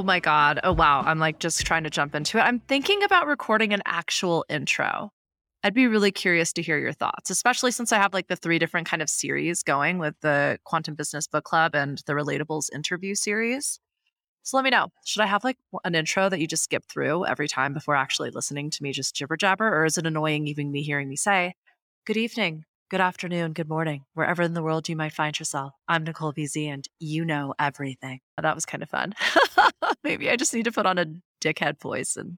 Oh my God. Oh, wow. I'm like just trying to jump into it. I'm thinking about recording an actual intro. I'd be really curious to hear your thoughts, especially since I have like the three different kind of series going with the Quantum Business Book Club and the Relatables interview series. So let me know. Should I have like an intro that you just skip through every time before actually listening to me just jibber jabber? Or is it annoying even me hearing me say, Good evening, good afternoon, good morning, wherever in the world you might find yourself? I'm Nicole BZ and you know everything. That was kind of fun. Maybe I just need to put on a dickhead voice and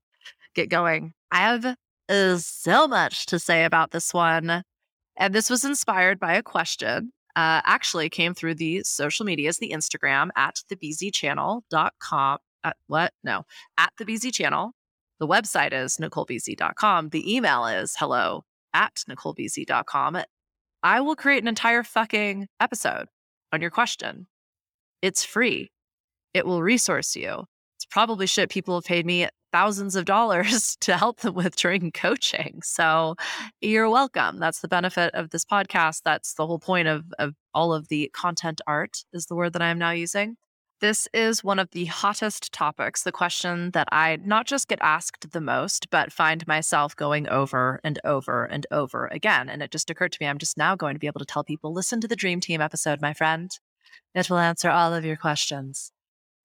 get going. I have is so much to say about this one. And this was inspired by a question. Uh, actually came through the social medias, the Instagram at thebzchannel.com. At what? No, at the. The website is nicolebz.com. The email is hello at nicolebz.com. I will create an entire fucking episode on your question. It's free. It will resource you. It's probably shit people have paid me thousands of dollars to help them with during coaching. So you're welcome. That's the benefit of this podcast. That's the whole point of, of all of the content art, is the word that I am now using. This is one of the hottest topics, the question that I not just get asked the most, but find myself going over and over and over again. And it just occurred to me, I'm just now going to be able to tell people listen to the Dream Team episode, my friend. It will answer all of your questions.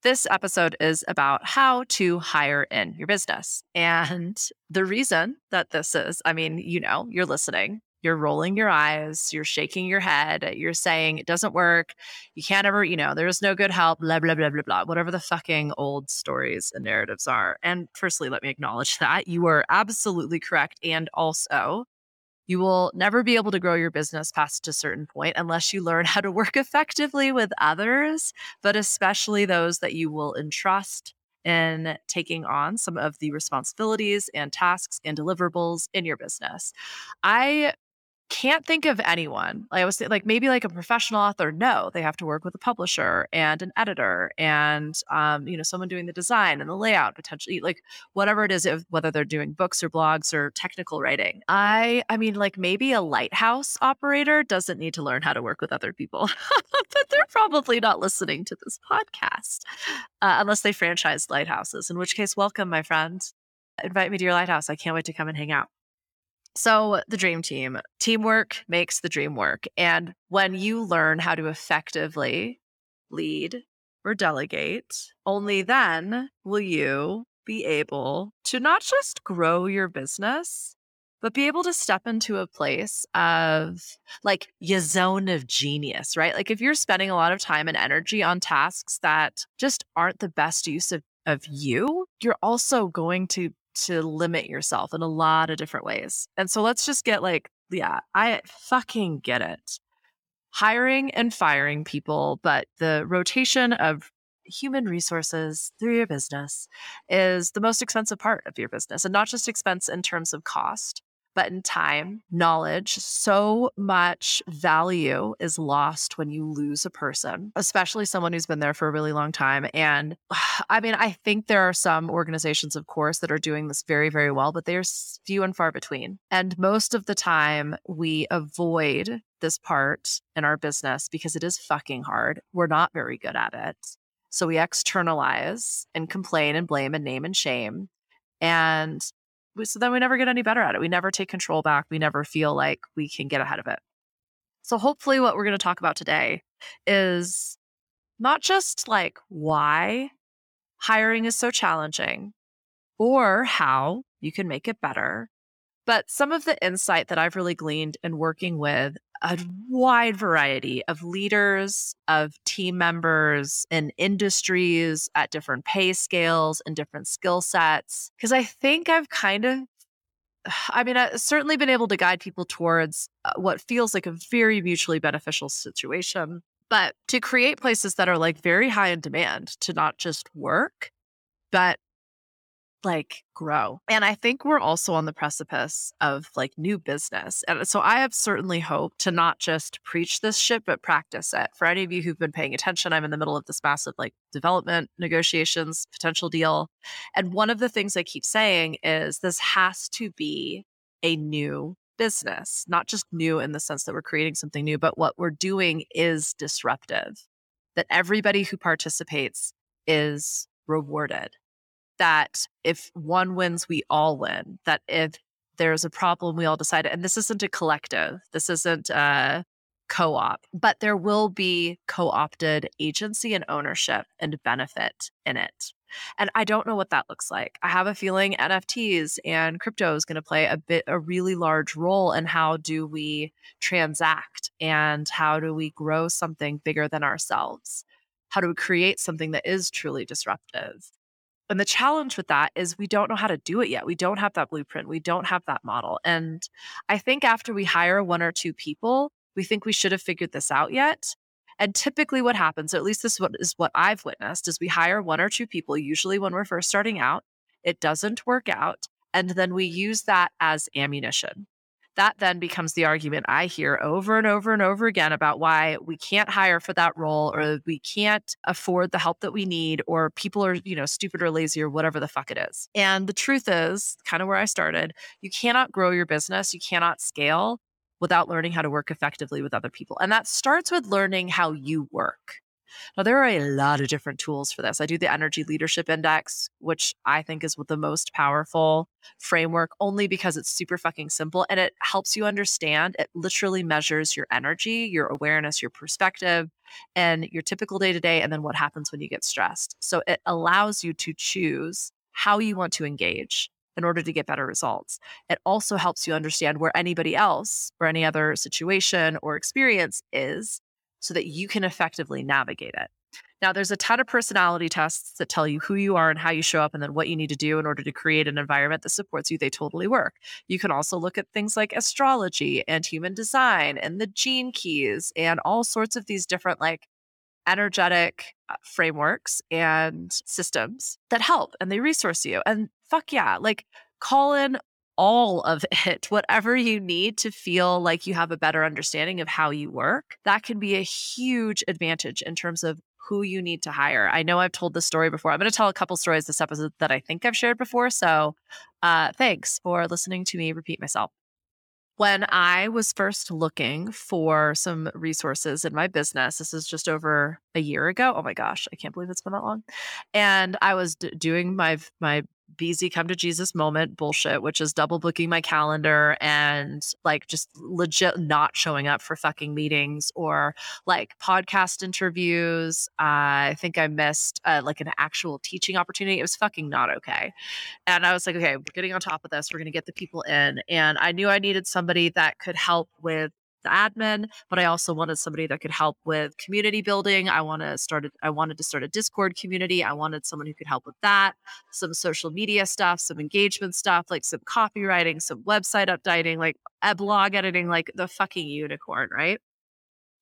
This episode is about how to hire in your business. And the reason that this is, I mean, you know, you're listening, you're rolling your eyes, you're shaking your head, you're saying it doesn't work, you can't ever, you know, there's no good help, blah, blah, blah, blah, blah, whatever the fucking old stories and narratives are. And firstly, let me acknowledge that you are absolutely correct. And also, you will never be able to grow your business past a certain point unless you learn how to work effectively with others, but especially those that you will entrust in taking on some of the responsibilities and tasks and deliverables in your business. I can't think of anyone. Like I was like maybe like a professional author. No, they have to work with a publisher and an editor and um, you know someone doing the design and the layout potentially like whatever it is if, whether they're doing books or blogs or technical writing. I I mean like maybe a lighthouse operator doesn't need to learn how to work with other people, but they're probably not listening to this podcast uh, unless they franchise lighthouses. In which case, welcome, my friend. Invite me to your lighthouse. I can't wait to come and hang out. So, the dream team teamwork makes the dream work. And when you learn how to effectively lead or delegate, only then will you be able to not just grow your business, but be able to step into a place of like your zone of genius, right? Like if you're spending a lot of time and energy on tasks that just aren't the best use of, of you, you're also going to to limit yourself in a lot of different ways. And so let's just get like, yeah, I fucking get it. Hiring and firing people, but the rotation of human resources through your business is the most expensive part of your business and not just expense in terms of cost but in time, knowledge, so much value is lost when you lose a person, especially someone who's been there for a really long time. And I mean, I think there are some organizations, of course, that are doing this very, very well, but they're few and far between. And most of the time, we avoid this part in our business because it is fucking hard. We're not very good at it. So we externalize and complain and blame and name and shame. And so then we never get any better at it. We never take control back. We never feel like we can get ahead of it. So hopefully what we're going to talk about today is not just like why hiring is so challenging or how you can make it better, but some of the insight that I've really gleaned in working with a wide variety of leaders, of team members in industries at different pay scales and different skill sets. Because I think I've kind of I mean, I've certainly been able to guide people towards uh, what feels like a very mutually beneficial situation. But to create places that are like very high in demand to not just work, but like grow. And I think we're also on the precipice of like new business. And so I have certainly hoped to not just preach this shit, but practice it. For any of you who've been paying attention, I'm in the middle of this massive like development negotiations, potential deal. And one of the things I keep saying is this has to be a new business, not just new in the sense that we're creating something new, but what we're doing is disruptive. That everybody who participates is rewarded. That if one wins, we all win. That if there's a problem, we all decide it. And this isn't a collective. This isn't a co op, but there will be co opted agency and ownership and benefit in it. And I don't know what that looks like. I have a feeling NFTs and crypto is going to play a bit a really large role in how do we transact and how do we grow something bigger than ourselves? How do we create something that is truly disruptive? And the challenge with that is we don't know how to do it yet. We don't have that blueprint. We don't have that model. And I think after we hire one or two people, we think we should have figured this out yet. And typically, what happens, at least this is what, is what I've witnessed, is we hire one or two people, usually when we're first starting out. It doesn't work out. And then we use that as ammunition. That then becomes the argument I hear over and over and over again about why we can't hire for that role or we can't afford the help that we need or people are, you know, stupid or lazy or whatever the fuck it is. And the truth is, kind of where I started, you cannot grow your business, you cannot scale without learning how to work effectively with other people. And that starts with learning how you work. Now, there are a lot of different tools for this. I do the Energy Leadership Index, which I think is the most powerful framework only because it's super fucking simple and it helps you understand. It literally measures your energy, your awareness, your perspective, and your typical day to day, and then what happens when you get stressed. So it allows you to choose how you want to engage in order to get better results. It also helps you understand where anybody else or any other situation or experience is so that you can effectively navigate it. Now, there's a ton of personality tests that tell you who you are and how you show up, and then what you need to do in order to create an environment that supports you. They totally work. You can also look at things like astrology and human design and the gene keys and all sorts of these different, like, energetic uh, frameworks and systems that help and they resource you. And fuck yeah, like call in all of it, whatever you need to feel like you have a better understanding of how you work. That can be a huge advantage in terms of who you need to hire. I know I've told this story before. I'm going to tell a couple stories this episode that I think I've shared before. So uh, thanks for listening to me repeat myself. When I was first looking for some resources in my business, this is just over a year ago. Oh my gosh, I can't believe it's been that long. And I was d- doing my my BZ come to Jesus moment bullshit, which is double booking my calendar and like just legit not showing up for fucking meetings or like podcast interviews. Uh, I think I missed uh, like an actual teaching opportunity. It was fucking not okay. And I was like, okay, we're getting on top of this. We're going to get the people in. And I knew I needed somebody that could help with the admin, but I also wanted somebody that could help with community building. I want to start. A, I wanted to start a Discord community. I wanted someone who could help with that, some social media stuff, some engagement stuff, like some copywriting, some website updating, like a blog editing, like the fucking unicorn, right?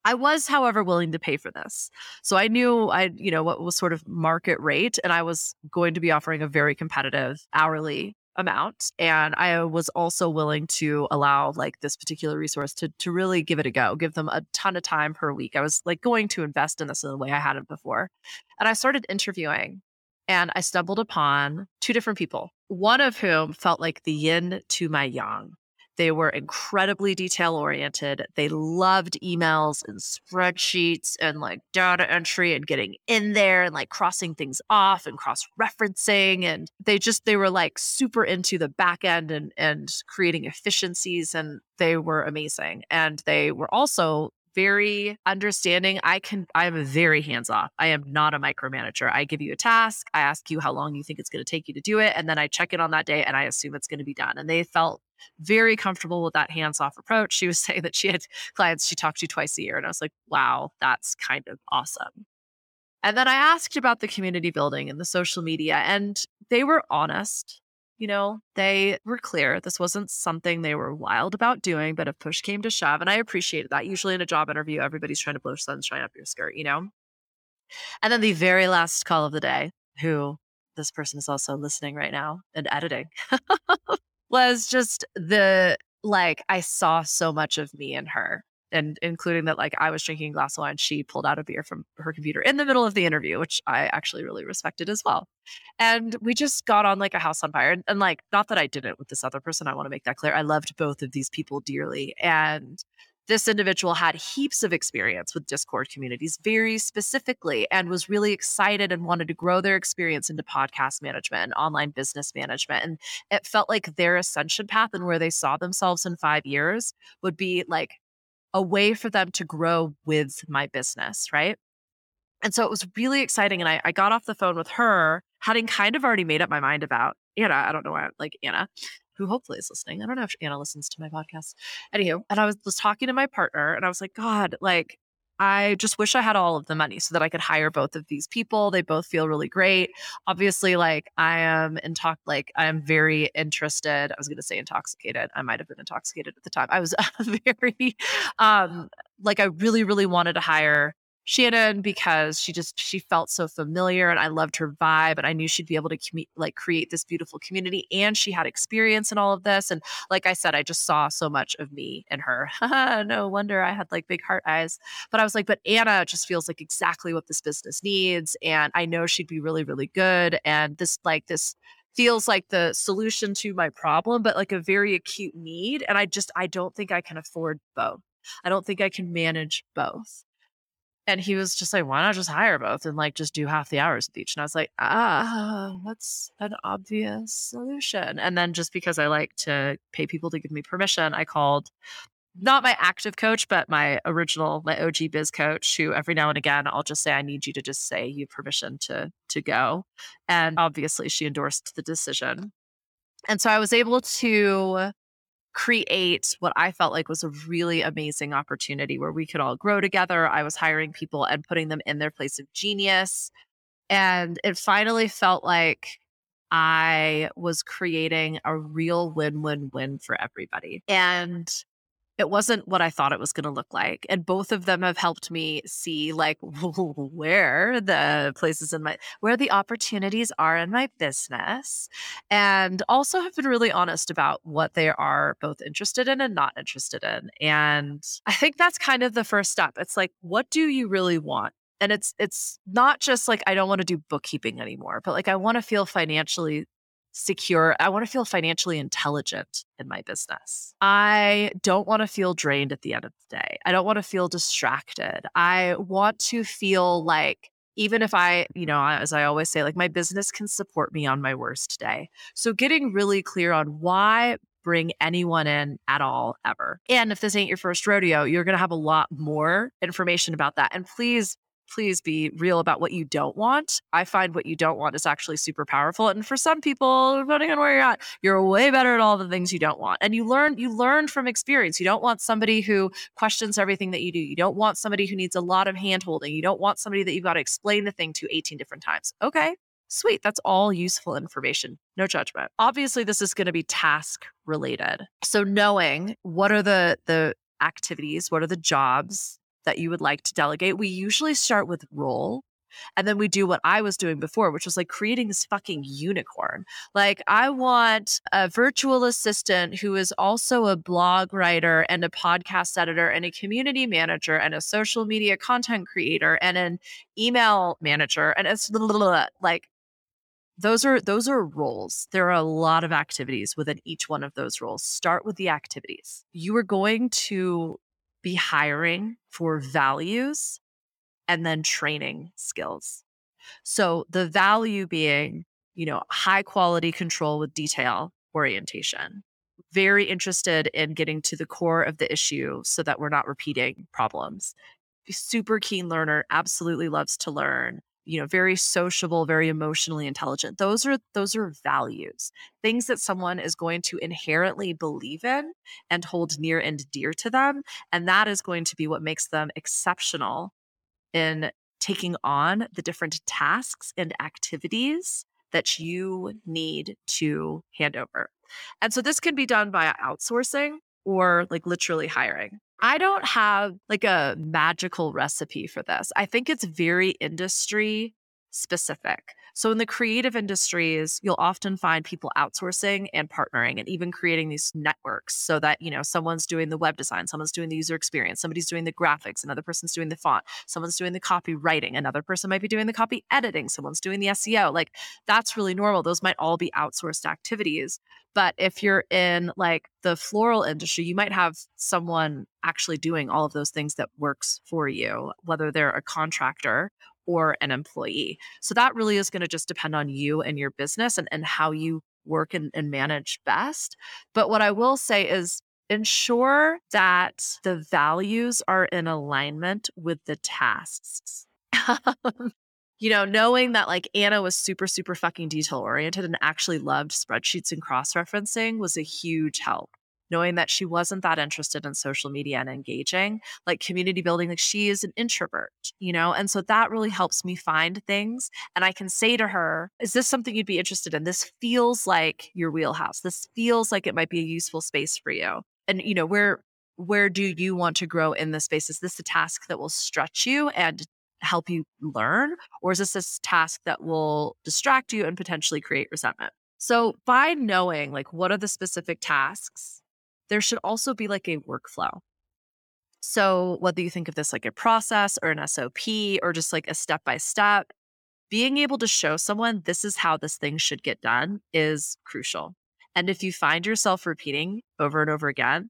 I was, however, willing to pay for this. So I knew I, you know, what was sort of market rate, and I was going to be offering a very competitive hourly amount and i was also willing to allow like this particular resource to to really give it a go give them a ton of time per week. I was like going to invest in this in the way i hadn't before and i started interviewing and i stumbled upon two different people one of whom felt like the yin to my yang they were incredibly detail oriented. They loved emails and spreadsheets and like data entry and getting in there and like crossing things off and cross referencing. And they just, they were like super into the back end and, and creating efficiencies. And they were amazing. And they were also very understanding. I can, I am very hands off. I am not a micromanager. I give you a task, I ask you how long you think it's going to take you to do it, and then I check it on that day and I assume it's going to be done. And they felt very comfortable with that hands off approach. She was saying that she had clients she talked to twice a year. And I was like, wow, that's kind of awesome. And then I asked about the community building and the social media, and they were honest. You know, they were clear this wasn't something they were wild about doing, but if push came to shove, and I appreciated that. Usually in a job interview, everybody's trying to blow sunshine up your skirt, you know? And then the very last call of the day, who this person is also listening right now and editing, was just the like I saw so much of me in her. And including that, like I was drinking a glass of wine, she pulled out a beer from her computer in the middle of the interview, which I actually really respected as well. And we just got on like a house on fire. And, and like, not that I didn't with this other person, I want to make that clear. I loved both of these people dearly. And this individual had heaps of experience with Discord communities very specifically and was really excited and wanted to grow their experience into podcast management and online business management. And it felt like their ascension path and where they saw themselves in five years would be like a way for them to grow with my business. Right. And so it was really exciting. And I, I got off the phone with her, having kind of already made up my mind about Anna. I don't know why, like Anna, who hopefully is listening. I don't know if Anna listens to my podcast. Anywho, and I was, was talking to my partner and I was like, God, like, I just wish I had all of the money so that I could hire both of these people. They both feel really great. Obviously, like I am in talk, like I am very interested. I was going to say intoxicated. I might have been intoxicated at the time. I was very, um, like I really, really wanted to hire Shannon because she just she felt so familiar and I loved her vibe and I knew she'd be able to like create this beautiful community and she had experience in all of this and like I said I just saw so much of me in her. no wonder I had like big heart eyes. But I was like but Anna just feels like exactly what this business needs and I know she'd be really really good and this like this feels like the solution to my problem but like a very acute need and I just I don't think I can afford both. I don't think I can manage both. And he was just like, why not just hire both and like just do half the hours with each? And I was like, ah, that's an obvious solution. And then just because I like to pay people to give me permission, I called not my active coach, but my original, my OG biz coach, who every now and again I'll just say, I need you to just say you have permission to to go. And obviously she endorsed the decision. And so I was able to create what I felt like was a really amazing opportunity where we could all grow together. I was hiring people and putting them in their place of genius. And it finally felt like I was creating a real win win win for everybody. And it wasn't what I thought it was going to look like. And both of them have helped me see like where the places in my where the opportunities are in my business and also have been really honest about what they are both interested in and not interested in. And I think that's kind of the first step. It's like what do you really want? And it's it's not just like I don't want to do bookkeeping anymore, but like I want to feel financially secure. I want to feel financially intelligent in my business. I don't want to feel drained at the end of the day. I don't want to feel distracted. I want to feel like even if I, you know, as I always say, like my business can support me on my worst day. So getting really clear on why bring anyone in at all ever. And if this ain't your first rodeo, you're going to have a lot more information about that. And please please be real about what you don't want. I find what you don't want is actually super powerful. And for some people, depending on where you're at, you're way better at all the things you don't want. And you learn, you learn from experience. You don't want somebody who questions everything that you do. You don't want somebody who needs a lot of hand holding. You don't want somebody that you've got to explain the thing to 18 different times. Okay. Sweet. That's all useful information. No judgment. Obviously, this is going to be task related. So knowing what are the the activities, what are the jobs that you would like to delegate, we usually start with role. And then we do what I was doing before, which was like creating this fucking unicorn. Like, I want a virtual assistant who is also a blog writer and a podcast editor and a community manager and a social media content creator and an email manager. And it's like, those are those are roles there are a lot of activities within each one of those roles start with the activities you are going to be hiring for values and then training skills. So the value being, you know, high quality control with detail orientation. Very interested in getting to the core of the issue so that we're not repeating problems. Super keen learner, absolutely loves to learn you know very sociable very emotionally intelligent. Those are those are values things that someone is going to inherently believe in and hold near and dear to them and that is going to be what makes them exceptional in taking on the different tasks and activities that you need to hand over. And so this can be done by outsourcing or like literally hiring I don't have like a magical recipe for this. I think it's very industry specific. So in the creative industries, you'll often find people outsourcing and partnering and even creating these networks so that, you know, someone's doing the web design, someone's doing the user experience, somebody's doing the graphics, another person's doing the font, someone's doing the copywriting, another person might be doing the copy editing, someone's doing the SEO. Like that's really normal. Those might all be outsourced activities. But if you're in like the floral industry, you might have someone actually doing all of those things that works for you, whether they're a contractor or an employee. So that really is going to just depend on you and your business and, and how you work and, and manage best. But what I will say is ensure that the values are in alignment with the tasks. you know, knowing that like Anna was super, super fucking detail oriented and actually loved spreadsheets and cross referencing was a huge help. Knowing that she wasn't that interested in social media and engaging, like community building, like she is an introvert, you know? And so that really helps me find things. And I can say to her, Is this something you'd be interested in? This feels like your wheelhouse. This feels like it might be a useful space for you. And, you know, where where do you want to grow in this space? Is this a task that will stretch you and help you learn? Or is this a task that will distract you and potentially create resentment? So, by knowing like what are the specific tasks, there should also be like a workflow. So, whether you think of this like a process or an SOP or just like a step by step, being able to show someone this is how this thing should get done is crucial. And if you find yourself repeating over and over again,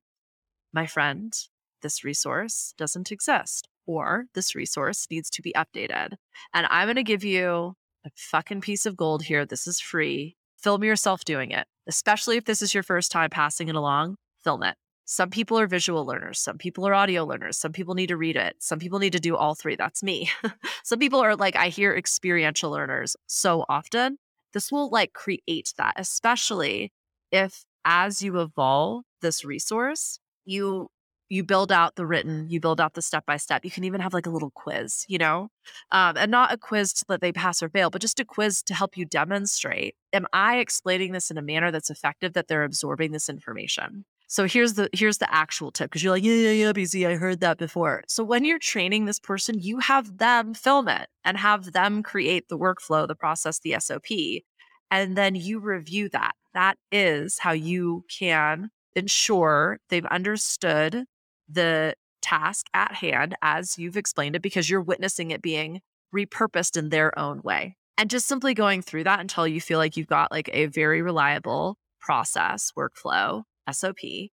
my friend, this resource doesn't exist or this resource needs to be updated. And I'm going to give you a fucking piece of gold here. This is free. Film yourself doing it, especially if this is your first time passing it along. Film it. Some people are visual learners. Some people are audio learners. Some people need to read it. Some people need to do all three. That's me. some people are like, I hear experiential learners so often. This will like create that, especially if as you evolve this resource, you you build out the written, you build out the step by step. You can even have like a little quiz, you know, um, and not a quiz to let they pass or fail, but just a quiz to help you demonstrate. Am I explaining this in a manner that's effective that they're absorbing this information? So here's the here's the actual tip because you're like yeah yeah yeah BZ I heard that before. So when you're training this person, you have them film it and have them create the workflow, the process, the SOP, and then you review that. That is how you can ensure they've understood the task at hand as you've explained it because you're witnessing it being repurposed in their own way. And just simply going through that until you feel like you've got like a very reliable process, workflow, SOP.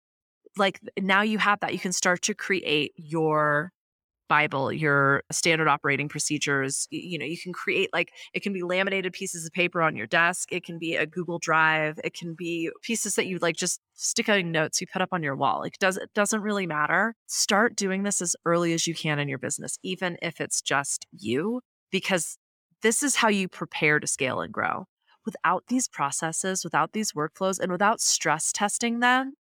Like now you have that, you can start to create your Bible, your standard operating procedures. You know, you can create like it can be laminated pieces of paper on your desk. It can be a Google Drive. It can be pieces that you like just stick on notes you put up on your wall. Like does it doesn't really matter. Start doing this as early as you can in your business, even if it's just you, because this is how you prepare to scale and grow. Without these processes, without these workflows, and without stress testing them,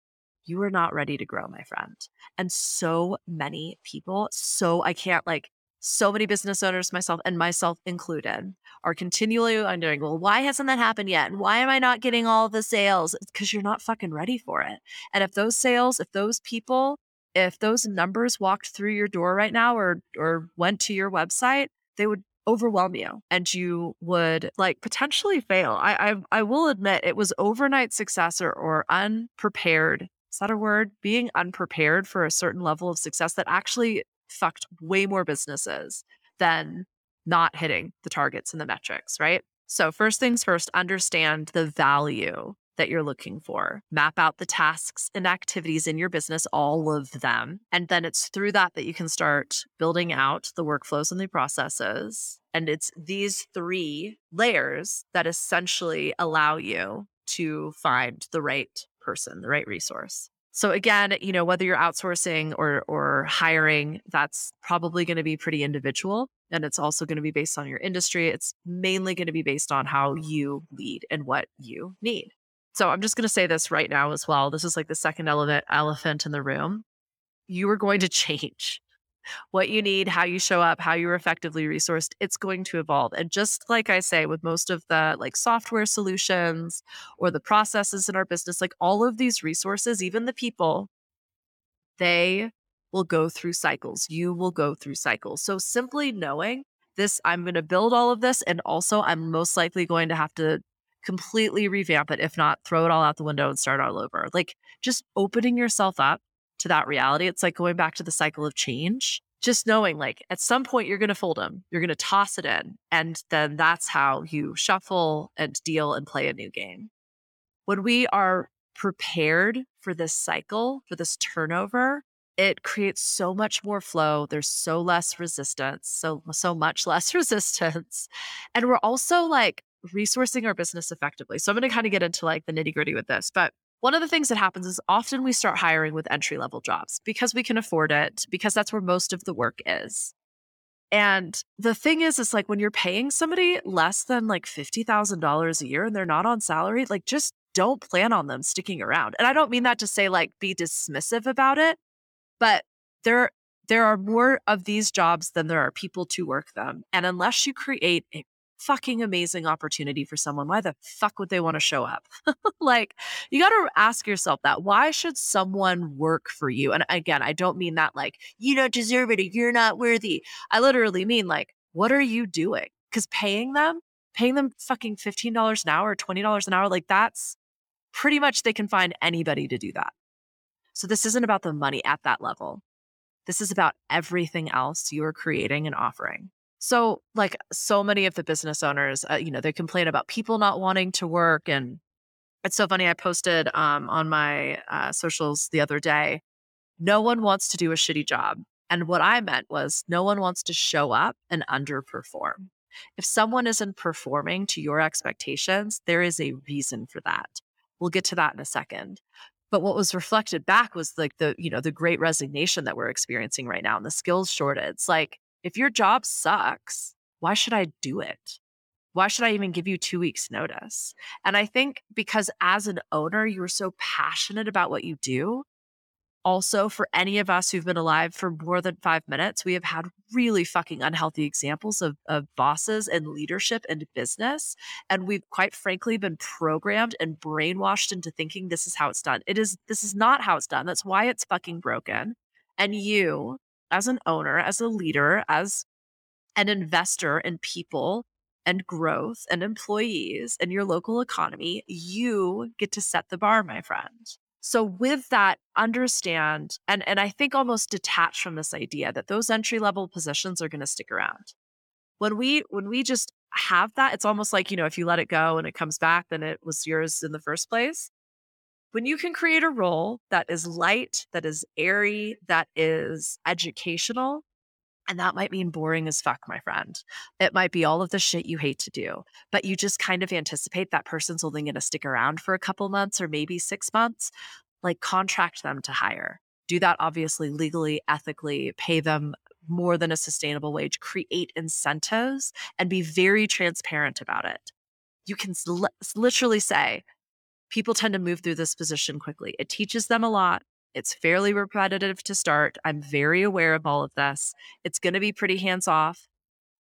you are not ready to grow, my friend. And so many people, so I can't like, so many business owners, myself and myself included, are continually wondering, well, why hasn't that happened yet? And why am I not getting all the sales? Because you're not fucking ready for it. And if those sales, if those people, if those numbers walked through your door right now or or went to your website, they would overwhelm you and you would like potentially fail. I I, I will admit it was overnight success or, or unprepared is that a word? Being unprepared for a certain level of success that actually fucked way more businesses than not hitting the targets and the metrics, right? So, first things first, understand the value that you're looking for. Map out the tasks and activities in your business, all of them. And then it's through that that you can start building out the workflows and the processes. And it's these three layers that essentially allow you to find the right person, the right resource. So again, you know, whether you're outsourcing or or hiring, that's probably going to be pretty individual and it's also going to be based on your industry. It's mainly going to be based on how you lead and what you need. So I'm just going to say this right now as well. This is like the second elephant elephant in the room. You are going to change what you need, how you show up, how you're effectively resourced, it's going to evolve. And just like I say, with most of the like software solutions or the processes in our business, like all of these resources, even the people, they will go through cycles. You will go through cycles. So simply knowing this, I'm going to build all of this. And also, I'm most likely going to have to completely revamp it, if not throw it all out the window and start all over. Like just opening yourself up to that reality. It's like going back to the cycle of change. Just knowing, like, at some point you're going to fold them, you're going to toss it in. And then that's how you shuffle and deal and play a new game. When we are prepared for this cycle, for this turnover, it creates so much more flow there's so less resistance so so much less resistance and we're also like resourcing our business effectively so i'm going to kind of get into like the nitty gritty with this but one of the things that happens is often we start hiring with entry level jobs because we can afford it because that's where most of the work is and the thing is, it's like when you're paying somebody less than like $50,000 a year and they're not on salary, like just don't plan on them sticking around. And I don't mean that to say like be dismissive about it, but there there are more of these jobs than there are people to work them. And unless you create a fucking amazing opportunity for someone, why the fuck would they want to show up? like, you got to ask yourself that. Why should someone work for you? And again, I don't mean that like, you don't deserve it or you're not worthy. I literally mean like, what are you doing? Because paying them, paying them fucking $15 an hour, $20 an hour, like that's pretty much they can find anybody to do that. So this isn't about the money at that level. This is about everything else you are creating and offering. So, like so many of the business owners, uh, you know, they complain about people not wanting to work. And it's so funny. I posted um, on my uh, socials the other day no one wants to do a shitty job. And what I meant was no one wants to show up and underperform. If someone isn't performing to your expectations, there is a reason for that. We'll get to that in a second but what was reflected back was like the you know the great resignation that we're experiencing right now and the skills shortage like if your job sucks why should i do it why should i even give you 2 weeks notice and i think because as an owner you're so passionate about what you do also, for any of us who've been alive for more than five minutes, we have had really fucking unhealthy examples of, of bosses and leadership and business. And we've quite frankly been programmed and brainwashed into thinking this is how it's done. It is, this is not how it's done. That's why it's fucking broken. And you, as an owner, as a leader, as an investor in people and growth and employees and your local economy, you get to set the bar, my friend. So with that, understand and and I think almost detach from this idea that those entry level positions are going to stick around. When we when we just have that, it's almost like, you know, if you let it go and it comes back, then it was yours in the first place. When you can create a role that is light, that is airy, that is educational, and that might mean boring as fuck, my friend. It might be all of the shit you hate to do, but you just kind of anticipate that person's only going to stick around for a couple months or maybe six months. Like, contract them to hire. Do that obviously legally, ethically, pay them more than a sustainable wage, create incentives, and be very transparent about it. You can literally say, people tend to move through this position quickly. It teaches them a lot. It's fairly repetitive to start. I'm very aware of all of this. It's going to be pretty hands off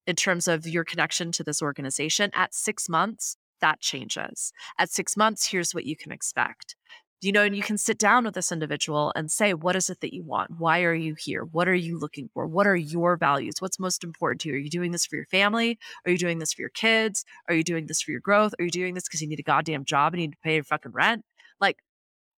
in terms of your connection to this organization. At six months, that changes. At six months, here's what you can expect. You know, and you can sit down with this individual and say, what is it that you want? Why are you here? What are you looking for? What are your values? What's most important to you? Are you doing this for your family? Are you doing this for your kids? Are you doing this for your growth? Are you doing this because you need a goddamn job and you need to pay your fucking rent? Like,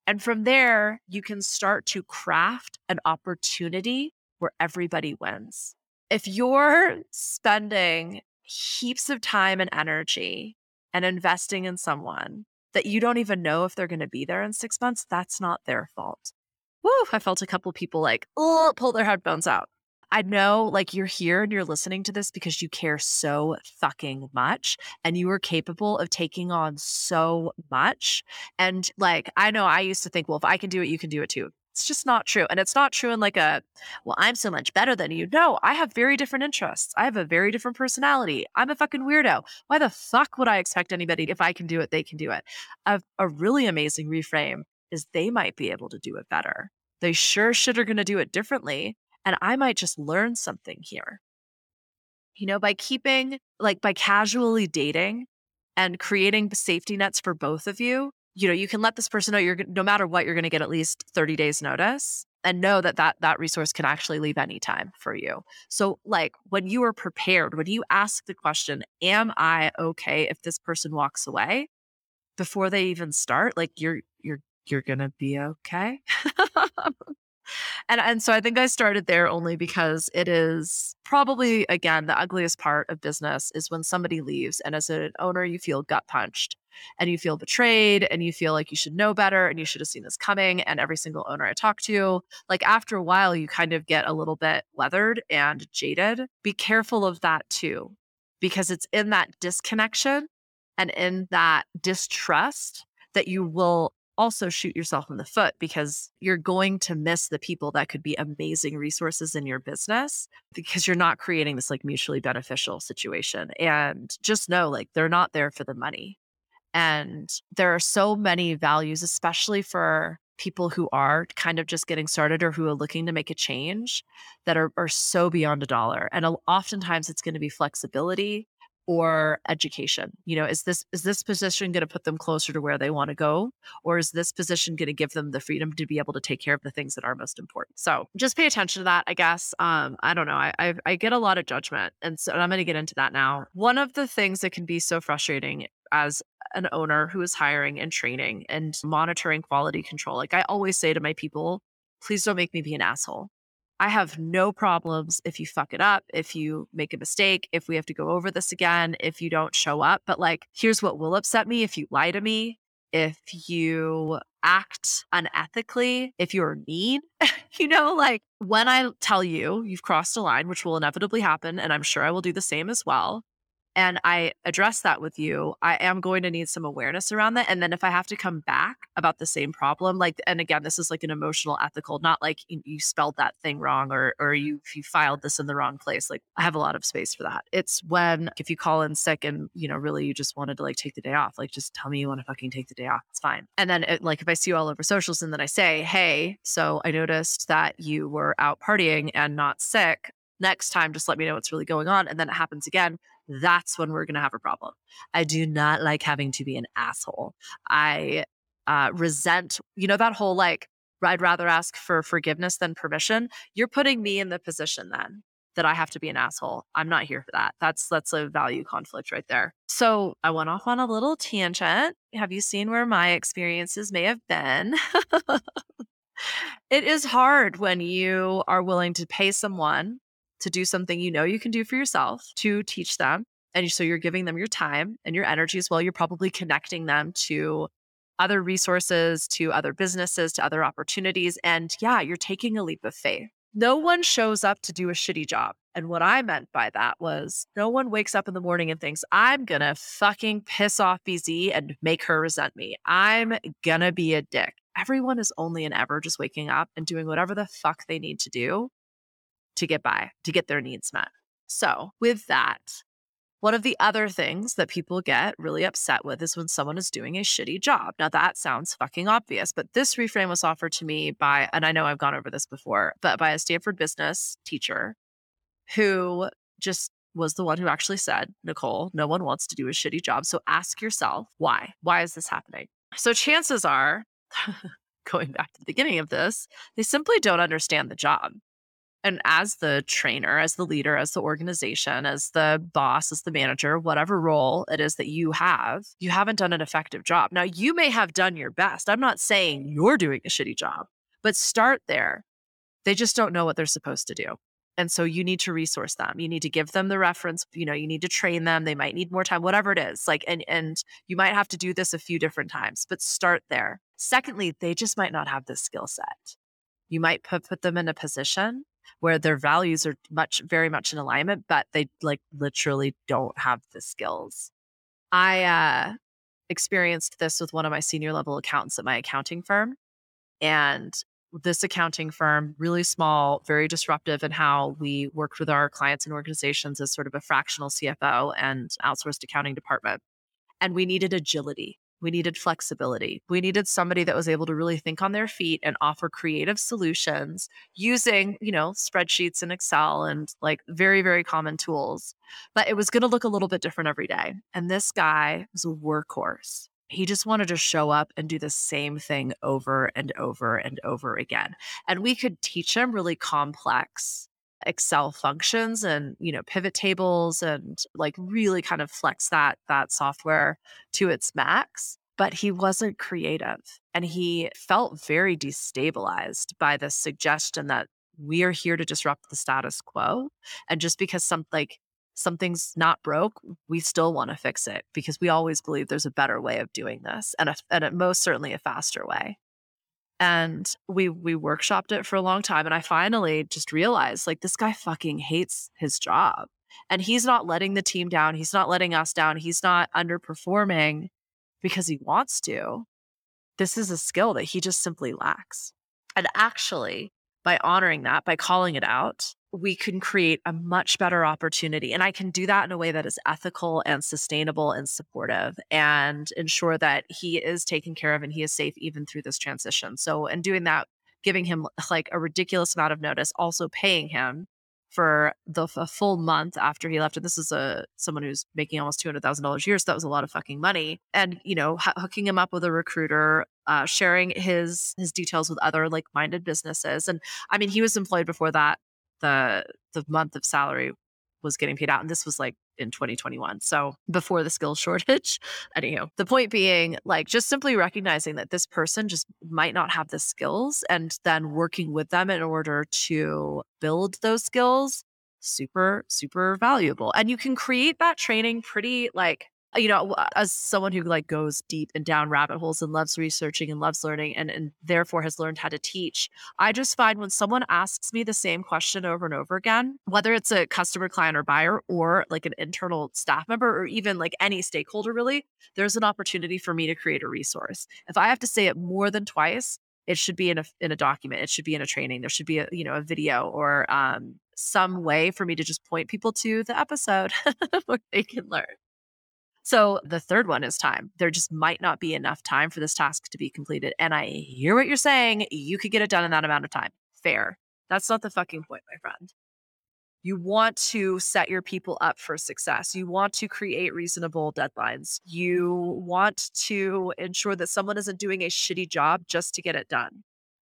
and from there, you can start to craft an opportunity where everybody wins. If you're spending heaps of time and energy and investing in someone that you don't even know if they're going to be there in six months, that's not their fault. Woo, I felt a couple people like, pull their headphones out. I know like you're here and you're listening to this because you care so fucking much and you are capable of taking on so much. And like, I know I used to think, well, if I can do it, you can do it too. It's just not true. And it's not true in like a, well, I'm so much better than you. No, I have very different interests. I have a very different personality. I'm a fucking weirdo. Why the fuck would I expect anybody, if I can do it, they can do it? A, a really amazing reframe is they might be able to do it better. They sure should are going to do it differently and I might just learn something here. You know, by keeping, like, by casually dating and creating safety nets for both of you, you know, you can let this person know you're no matter what, you're going to get at least 30 days notice. and know that that that resource can actually leave anytime for you. So like when you are prepared, when you ask the question, am I okay if this person walks away before they even start, like you're you're you're going to be okay. and and so I think I started there only because it is probably again the ugliest part of business is when somebody leaves and as an owner you feel gut punched and you feel betrayed and you feel like you should know better and you should have seen this coming and every single owner I talk to like after a while you kind of get a little bit weathered and jaded. Be careful of that too because it's in that disconnection and in that distrust that you will also shoot yourself in the foot because you're going to miss the people that could be amazing resources in your business because you're not creating this like mutually beneficial situation. And just know like they're not there for the money. And there are so many values, especially for people who are kind of just getting started or who are looking to make a change that are, are so beyond a dollar. And oftentimes it's going to be flexibility or education you know is this is this position going to put them closer to where they want to go or is this position going to give them the freedom to be able to take care of the things that are most important? So just pay attention to that i guess. Um i don't know i i, I get a lot of judgment and so and i'm going to get into that now. One of the things that can be so frustrating as an owner who is hiring and training and monitoring quality control like i always say to my people please don't make me be an asshole I have no problems if you fuck it up, if you make a mistake, if we have to go over this again, if you don't show up. But like, here's what will upset me if you lie to me, if you act unethically, if you're mean. you know, like when I tell you you've crossed a line, which will inevitably happen, and I'm sure I will do the same as well, and I address that with you, I am going to need some awareness around that. And then if I have to come back about the same problem, like, and again, this is like an emotional, ethical, not like you, spelled that thing wrong or or you you filed this in the wrong place. Like I have a lot of space for that. It's when if you call in sick and you know really you just wanted to like take the day off, like just tell me you want to fucking take the day off. It's fine. And then it, like if I see you all over socials and then I say, hey, so I noticed that you were out partying and not sick next time just let me know what's really going on and then it happens again that's when we're going to have a problem. I do not like having to be an asshole. I uh, resent, you know, that whole like, I'd rather ask for forgiveness than permission. You're putting me in the position then that I have to be an asshole. I'm not here for that. That's that's a value conflict right there. So I went off on a little tangent. Have you seen where my experiences may have been? it is hard when you are willing to pay someone to do something you know you can do for yourself to teach them. And so you're giving them your time and your energy as well. You're probably connecting them to other resources, to other businesses, to other opportunities. And yeah, you're taking a leap of faith. No one shows up to do a shitty job. And what I meant by that was no one wakes up in the morning and thinks, I'm going to fucking piss off BZ and make her resent me. I'm going to be a dick. Everyone is only and ever just waking up and doing whatever the fuck they need to do to get by, to get their needs met. So, with that, one of the other things that people get really upset with is when someone is doing a shitty job. Now, that sounds fucking obvious, but this reframe was offered to me by, and I know I've gone over this before, but by a Stanford business teacher who just was the one who actually said, Nicole, no one wants to do a shitty job. So ask yourself, why? Why is this happening? So chances are, going back to the beginning of this, they simply don't understand the job and as the trainer, as the leader, as the organization, as the boss, as the manager, whatever role it is that you have, you haven't done an effective job. Now, you may have done your best. I'm not saying you're doing a shitty job, but start there. They just don't know what they're supposed to do. And so you need to resource them. You need to give them the reference, you know, you need to train them. They might need more time, whatever it is. Like and and you might have to do this a few different times, but start there. Secondly, they just might not have the skill set. You might put, put them in a position where their values are much very much in alignment but they like literally don't have the skills. I uh experienced this with one of my senior level accountants at my accounting firm and this accounting firm really small very disruptive in how we worked with our clients and organizations as sort of a fractional cfo and outsourced accounting department and we needed agility we needed flexibility. We needed somebody that was able to really think on their feet and offer creative solutions using, you know, spreadsheets and Excel and like very, very common tools. But it was going to look a little bit different every day. And this guy was a workhorse. He just wanted to show up and do the same thing over and over and over again. And we could teach him really complex Excel functions and, you know, pivot tables and like really kind of flex that that software to its max, but he wasn't creative and he felt very destabilized by the suggestion that we are here to disrupt the status quo and just because some like something's not broke, we still want to fix it because we always believe there's a better way of doing this and a, and most certainly a faster way. And we we workshopped it for a long time and I finally just realized like this guy fucking hates his job. And he's not letting the team down, he's not letting us down, he's not underperforming because he wants to. This is a skill that he just simply lacks. And actually, by honoring that, by calling it out, we can create a much better opportunity. And I can do that in a way that is ethical and sustainable and supportive and ensure that he is taken care of and he is safe even through this transition. So, in doing that, giving him like a ridiculous amount of notice, also paying him for the a full month after he left. And this is a someone who's making almost two hundred thousand dollars a year, so that was a lot of fucking money. And you know, h- hooking him up with a recruiter, uh, sharing his his details with other like minded businesses. And I mean, he was employed before that the the month of salary was getting paid out and this was like in 2021 so before the skill shortage. Anyhow the point being like just simply recognizing that this person just might not have the skills and then working with them in order to build those skills super super valuable. And you can create that training pretty like you know, as someone who like goes deep and down rabbit holes and loves researching and loves learning and, and therefore has learned how to teach, I just find when someone asks me the same question over and over again, whether it's a customer, client, or buyer, or like an internal staff member, or even like any stakeholder, really, there's an opportunity for me to create a resource. If I have to say it more than twice, it should be in a in a document. It should be in a training. There should be a you know a video or um, some way for me to just point people to the episode where they can learn. So the third one is time. There just might not be enough time for this task to be completed. And I hear what you're saying. You could get it done in that amount of time. Fair. That's not the fucking point, my friend. You want to set your people up for success. You want to create reasonable deadlines. You want to ensure that someone isn't doing a shitty job just to get it done.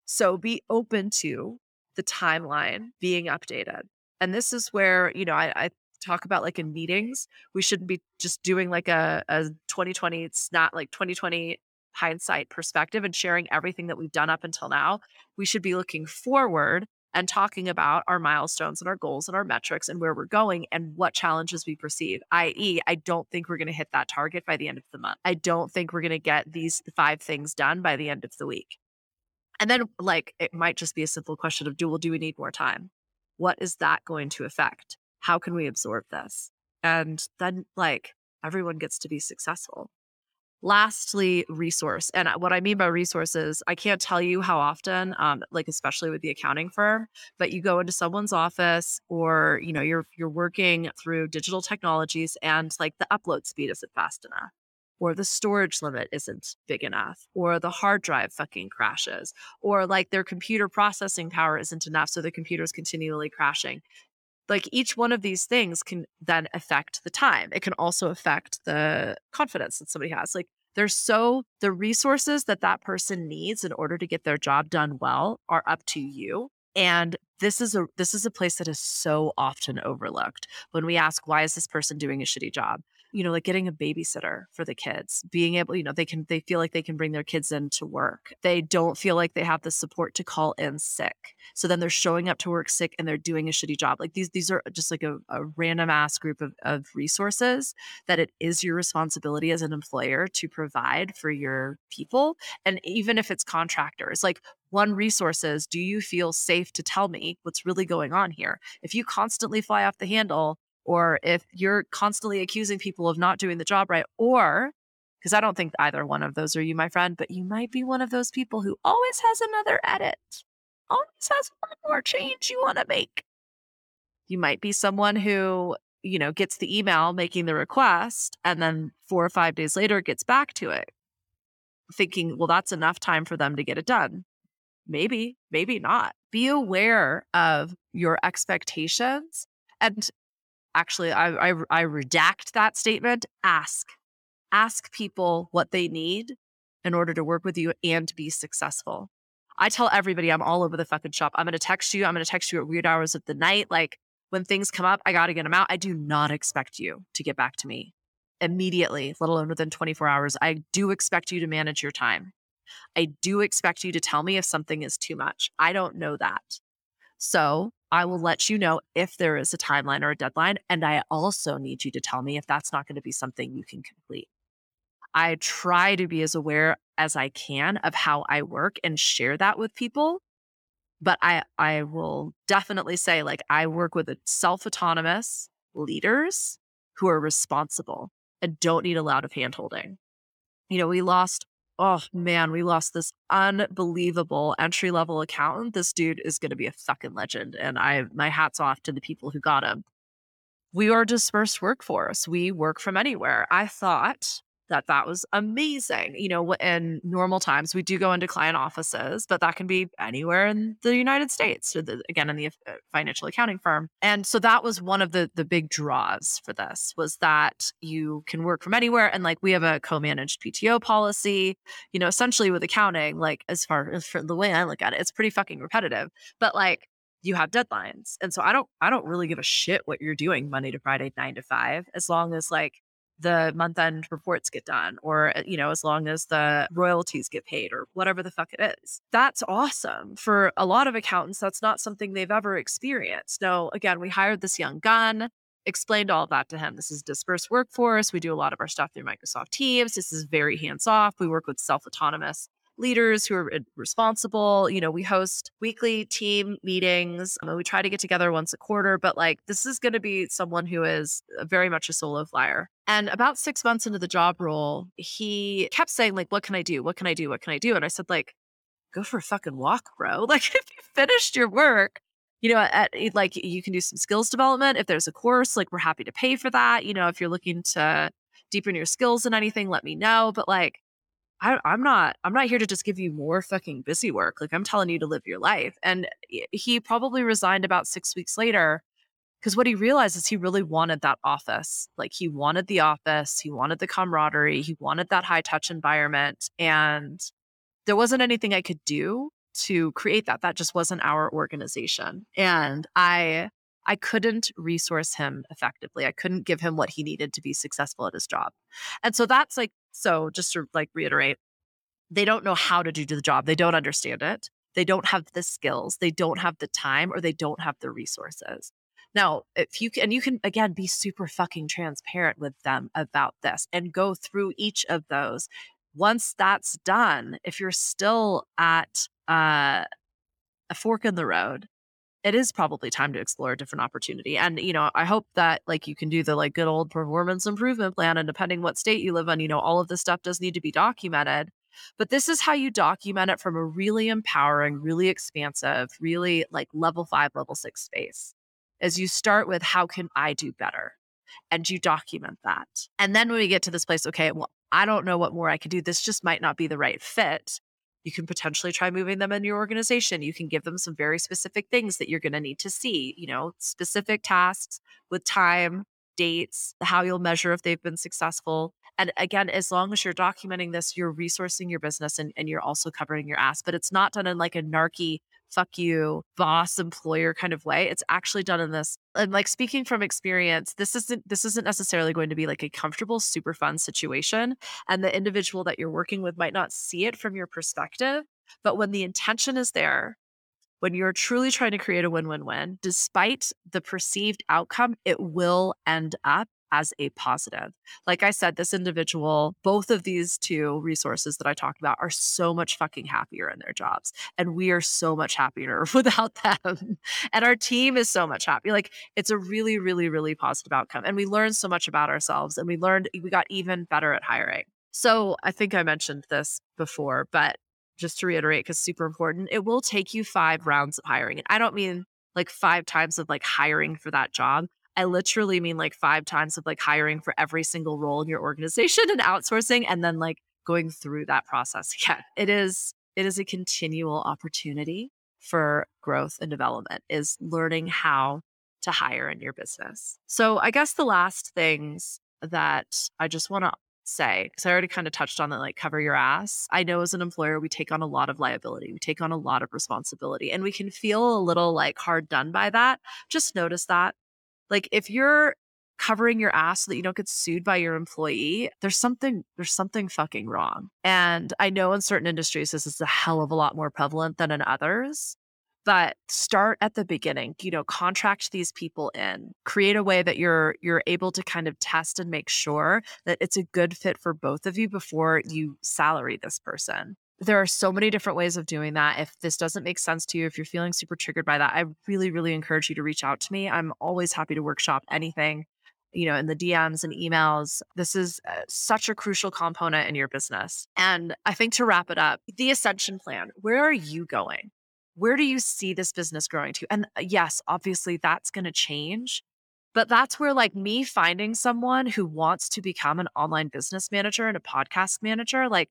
So be open to the timeline being updated. And this is where, you know, I, I talk about like in meetings we shouldn't be just doing like a, a 2020 it's not like 2020 hindsight perspective and sharing everything that we've done up until now. We should be looking forward and talking about our milestones and our goals and our metrics and where we're going and what challenges we perceive i.e i don't think we're going to hit that target by the end of the month. I don't think we're going to get these five things done by the end of the week. And then like it might just be a simple question of do well do we need more time? What is that going to affect how can we absorb this? And then, like, everyone gets to be successful. Lastly, resource. And what I mean by resources, I can't tell you how often, um, like especially with the accounting firm, but you go into someone's office or you know you're you're working through digital technologies and like the upload speed isn't fast enough or the storage limit isn't big enough, or the hard drive fucking crashes, or like their computer processing power isn't enough, so the computer is continually crashing like each one of these things can then affect the time. It can also affect the confidence that somebody has. Like there's so the resources that that person needs in order to get their job done well are up to you. And this is a this is a place that is so often overlooked when we ask why is this person doing a shitty job you know, like getting a babysitter for the kids, being able, you know, they can, they feel like they can bring their kids in to work. They don't feel like they have the support to call in sick. So then they're showing up to work sick and they're doing a shitty job. Like these, these are just like a, a random ass group of, of resources that it is your responsibility as an employer to provide for your people. And even if it's contractors, like one resource is do you feel safe to tell me what's really going on here? If you constantly fly off the handle, or if you're constantly accusing people of not doing the job right, or because I don't think either one of those are you, my friend, but you might be one of those people who always has another edit, always has one more change you want to make. You might be someone who, you know, gets the email making the request and then four or five days later gets back to it, thinking, well, that's enough time for them to get it done. Maybe, maybe not. Be aware of your expectations and actually I, I, I redact that statement ask ask people what they need in order to work with you and be successful. I tell everybody I'm all over the fucking shop. I'm going to text you. I'm going to text you at weird hours of the night. Like when things come up, I got to get them out. I do not expect you to get back to me immediately, let alone within 24 hours. I do expect you to manage your time. I do expect you to tell me if something is too much. I don't know that. So I will let you know if there is a timeline or a deadline. And I also need you to tell me if that's not going to be something you can complete. I try to be as aware as I can of how I work and share that with people. But I, I will definitely say, like, I work with self autonomous leaders who are responsible and don't need a lot of handholding. You know, we lost oh man, we lost this unbelievable entry level accountant. This dude is going to be a fucking legend. And I, my hat's off to the people who got him. We are dispersed workforce. We work from anywhere. I thought that that was amazing. You know, in normal times, we do go into client offices, but that can be anywhere in the United States, the, again in the uh, financial accounting firm. And so that was one of the the big draws for this was that you can work from anywhere, and like we have a co-managed PTO policy. You know, essentially with accounting, like as far as the way I look at it, it's pretty fucking repetitive. But like you have deadlines and so i don't i don't really give a shit what you're doing monday to friday nine to five as long as like the month end reports get done or uh, you know as long as the royalties get paid or whatever the fuck it is. That's awesome for a lot of accountants. That's not something they've ever experienced. Now again we hired this young gun explained all of that to him. This is dispersed workforce. We do a lot of our stuff through microsoft teams. This is very hands off we work with self autonomous leaders who are responsible. You know, we host weekly team meetings. Um, we try to get together once a quarter, but like this is going to be someone who is very much a solo flyer. And about six months into the job role, he kept saying, like, what can I do? What can I do? What can I do? And I said, like, go for a fucking walk, bro. Like, if you finished your work, you know, at, like you can do some skills development. If there's a course, like we're happy to pay for that. You know, if you're looking to deepen your skills in anything, let me know. But like, I, I'm not I'm not here to just give you more fucking busy work. Like I'm telling you to live your life. And he probably resigned about six weeks later because what he realized is he really wanted that office. Like he wanted the office, he wanted the camaraderie, he wanted that high touch environment. And there wasn't anything I could do to create that. That just wasn't our organization. And I I couldn't resource him effectively. I couldn't give him what he needed to be successful at his job. And so that's like, so just to like reiterate, they don't know how to do the job. They don't understand it. They don't have the skills. They don't have the time or they don't have the resources. Now, if you can, and you can again be super fucking transparent with them about this and go through each of those. Once that's done, if you're still at uh, a fork in the road, it is probably time to explore a different opportunity. And, you know, I hope that like you can do the like good old performance improvement plan. And depending what state you live in, you know, all of this stuff does need to be documented. But this is how you document it from a really empowering, really expansive, really like level five, level six space. As you start with how can I do better? And you document that. And then when we get to this place, okay, well, I don't know what more I can do. This just might not be the right fit you can potentially try moving them in your organization. You can give them some very specific things that you're going to need to see, you know, specific tasks with time, dates, how you'll measure if they've been successful. And again, as long as you're documenting this, you're resourcing your business and, and you're also covering your ass. But it's not done in like a narky, fuck you, boss employer kind of way. It's actually done in this. And like speaking from experience, this isn't this isn't necessarily going to be like a comfortable, super fun situation. And the individual that you're working with might not see it from your perspective. But when the intention is there, when you're truly trying to create a win win win, despite the perceived outcome, it will end up as a positive. Like I said, this individual, both of these two resources that I talked about are so much fucking happier in their jobs. And we are so much happier without them. and our team is so much happier. Like it's a really, really, really positive outcome. And we learned so much about ourselves and we learned, we got even better at hiring. So I think I mentioned this before, but just to reiterate, because super important, it will take you five rounds of hiring. And I don't mean like five times of like hiring for that job. I literally mean like five times of like hiring for every single role in your organization and outsourcing and then like going through that process again. It is it is a continual opportunity for growth and development is learning how to hire in your business. So I guess the last things that I just want to say, because I already kind of touched on that, like cover your ass. I know as an employer, we take on a lot of liability, we take on a lot of responsibility, and we can feel a little like hard done by that. Just notice that. Like if you're covering your ass so that you don't get sued by your employee, there's something there's something fucking wrong. And I know in certain industries this is a hell of a lot more prevalent than in others. But start at the beginning, you know, contract these people in, create a way that you're you're able to kind of test and make sure that it's a good fit for both of you before you salary this person there are so many different ways of doing that. If this doesn't make sense to you, if you're feeling super triggered by that, I really, really encourage you to reach out to me. I'm always happy to workshop anything you know, in the DMs and emails. This is uh, such a crucial component in your business. And I think to wrap it up, the ascension plan, where are you going? Where do you see this business growing to? And uh, yes, obviously that's going to change. But that's where, like, me finding someone who wants to become an online business manager and a podcast manager, like,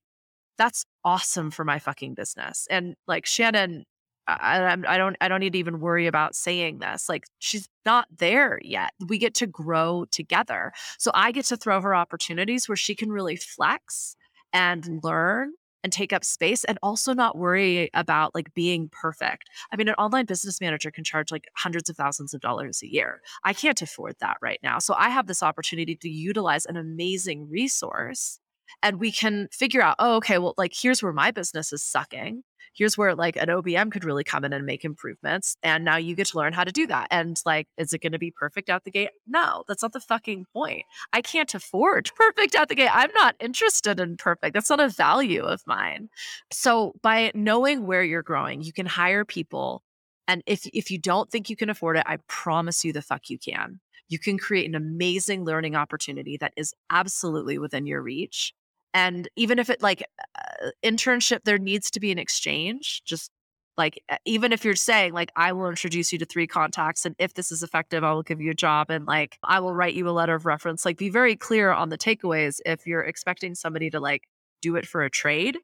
that's awesome for my fucking business. And like Shannon I, I don't I don't need to even worry about saying this. Like she's not there yet. We get to grow together. So I get to throw her opportunities where she can really flex and learn and take up space and also not worry about like being perfect. I mean, an online business manager can charge like hundreds of thousands of dollars a year. I can't afford that right now. So I have this opportunity to utilize an amazing resource and we can figure out, oh, okay, well, like here's where my business is sucking here's where like an OBM could really come in and make improvements. And now you get to learn how to do that. And like, is it going to be perfect out the gate? No, that's not the fucking point. I can't afford perfect out the gate. I'm not interested in perfect. That's not a value of mine. So by knowing where you're growing, you can hire people. And if if you don't think you can afford it, I promise you the fuck you can. You can create an amazing learning opportunity that is absolutely within your reach and even if it like uh, internship there needs to be an exchange just like even if you're saying like i will introduce you to three contacts and if this is effective i will give you a job and like i will write you a letter of reference like be very clear on the takeaways if you're expecting somebody to like do it for a trade.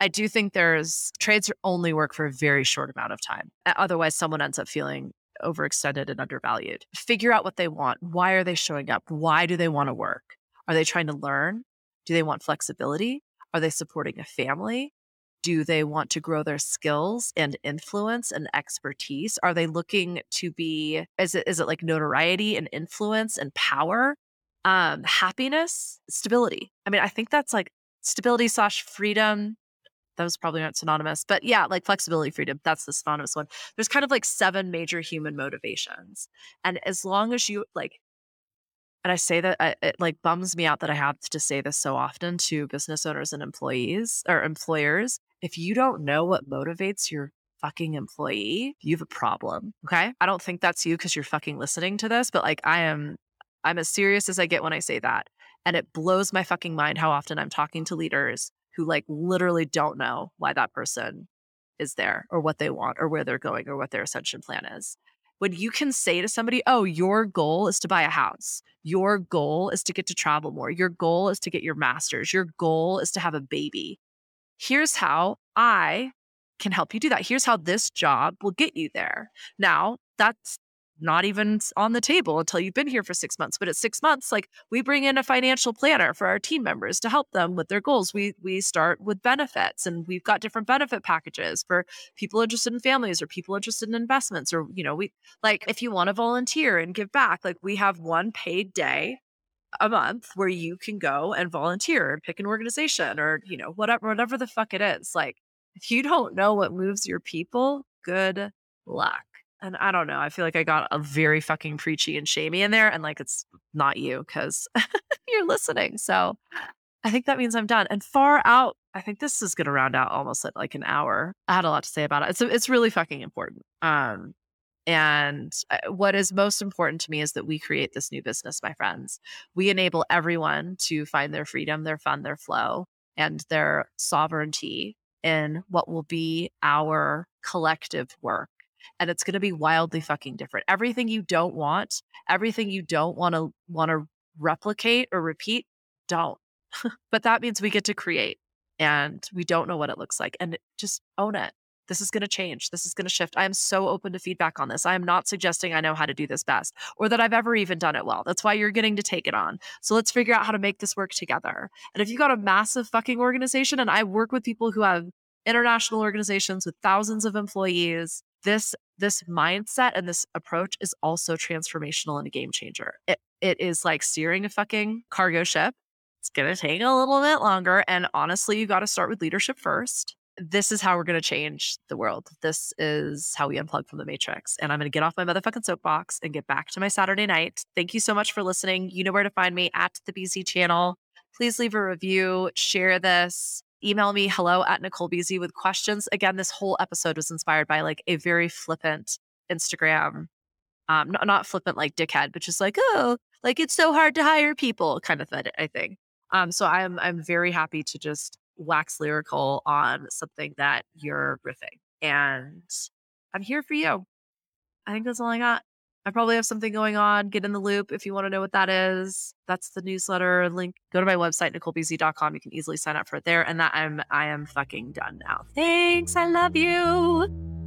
I do think there's trades only work for a very short amount of time otherwise someone ends up feeling overextended and undervalued figure out what they want why are they showing up why do they want to work are they trying to learn do they want flexibility? Are they supporting a family? Do they want to grow their skills and influence and expertise? Are they looking to be, is it, is it like notoriety and influence and power? Um, happiness, stability. I mean, I think that's like stability slash freedom. That was probably not synonymous, but yeah, like flexibility, freedom. That's the synonymous one. There's kind of like seven major human motivations. And as long as you like and I say that I, it like bums me out that I have to say this so often to business owners and employees or employers. If you don't know what motivates your fucking employee, you have a problem. Okay. I don't think that's you because you're fucking listening to this, but like I am, I'm as serious as I get when I say that. And it blows my fucking mind how often I'm talking to leaders who like literally don't know why that person is there or what they want or where they're going or what their ascension plan is when you can say to somebody, oh, your goal is to buy a house, your goal is to get to travel more, your goal is to get your master's, your goal is to have a baby. Here's how I can help you do that. Here's how this job will get you there. Now, that's not even on the table until you've been here for six months. But at six months, like we bring in a financial planner for our team members to help them with their goals. We we start with benefits, and we've got different benefit packages for people interested in families or people interested in investments. Or you know, we like if you want to volunteer and give back, like we have one paid day a month where you can go and volunteer and pick an organization or you know whatever whatever the fuck it is. Like if you don't know what moves your people, good luck and I don't know. I feel like I got a very fucking preachy and shamey in there, and like it's not you because you're listening. So I think that means I'm done. And far out, I think this is going to round out almost at like an hour. I had a lot to say about it. It's it's really fucking important. Um, and uh, what is most important to me is that we create this new business, my friends. We enable everyone to find their freedom, their fun, their flow, and their sovereignty in what will be our collective work and it's going to be wildly fucking different. Everything you don't want, everything you don't want to want to replicate or repeat, don't. but that means we get to create and we don't know what it looks like and just own it. This is going to change. This is going to shift. I am so open to feedback on this. I am not suggesting I know how to do this best or that I've ever even done it well. That's why you're getting to take it on. So let's figure out how to make this work together. And if you've got a massive fucking organization, and I work with people who have international organizations with thousands of employees, this this mindset and this approach is also transformational and a game changer. It it is like steering a fucking cargo ship. It's going to take a little bit longer and honestly, you got to start with leadership first this is how we're going to change the world. This is how we unplug from the matrix. And I'm going to get off my motherfucking soapbox and get back to my Saturday night. Thank you so much for listening. You know where to find me at the BZ channel. Please leave a review, share this, email me hello at Nicole BZ with questions. Again, this whole episode was inspired by like a very flippant Instagram, um, not, not flippant like dickhead, but just like, oh, like it's so hard to hire people kind of thing, I think. Um, so I'm I'm very happy to just wax lyrical on something that you're riffing. And I'm here for you. I think that's all I got. I probably have something going on. Get in the loop if you want to know what that is. That's the newsletter link. Go to my website, NicoleBZ.com. You can easily sign up for it there. And that I'm I am fucking done now. Thanks. I love you.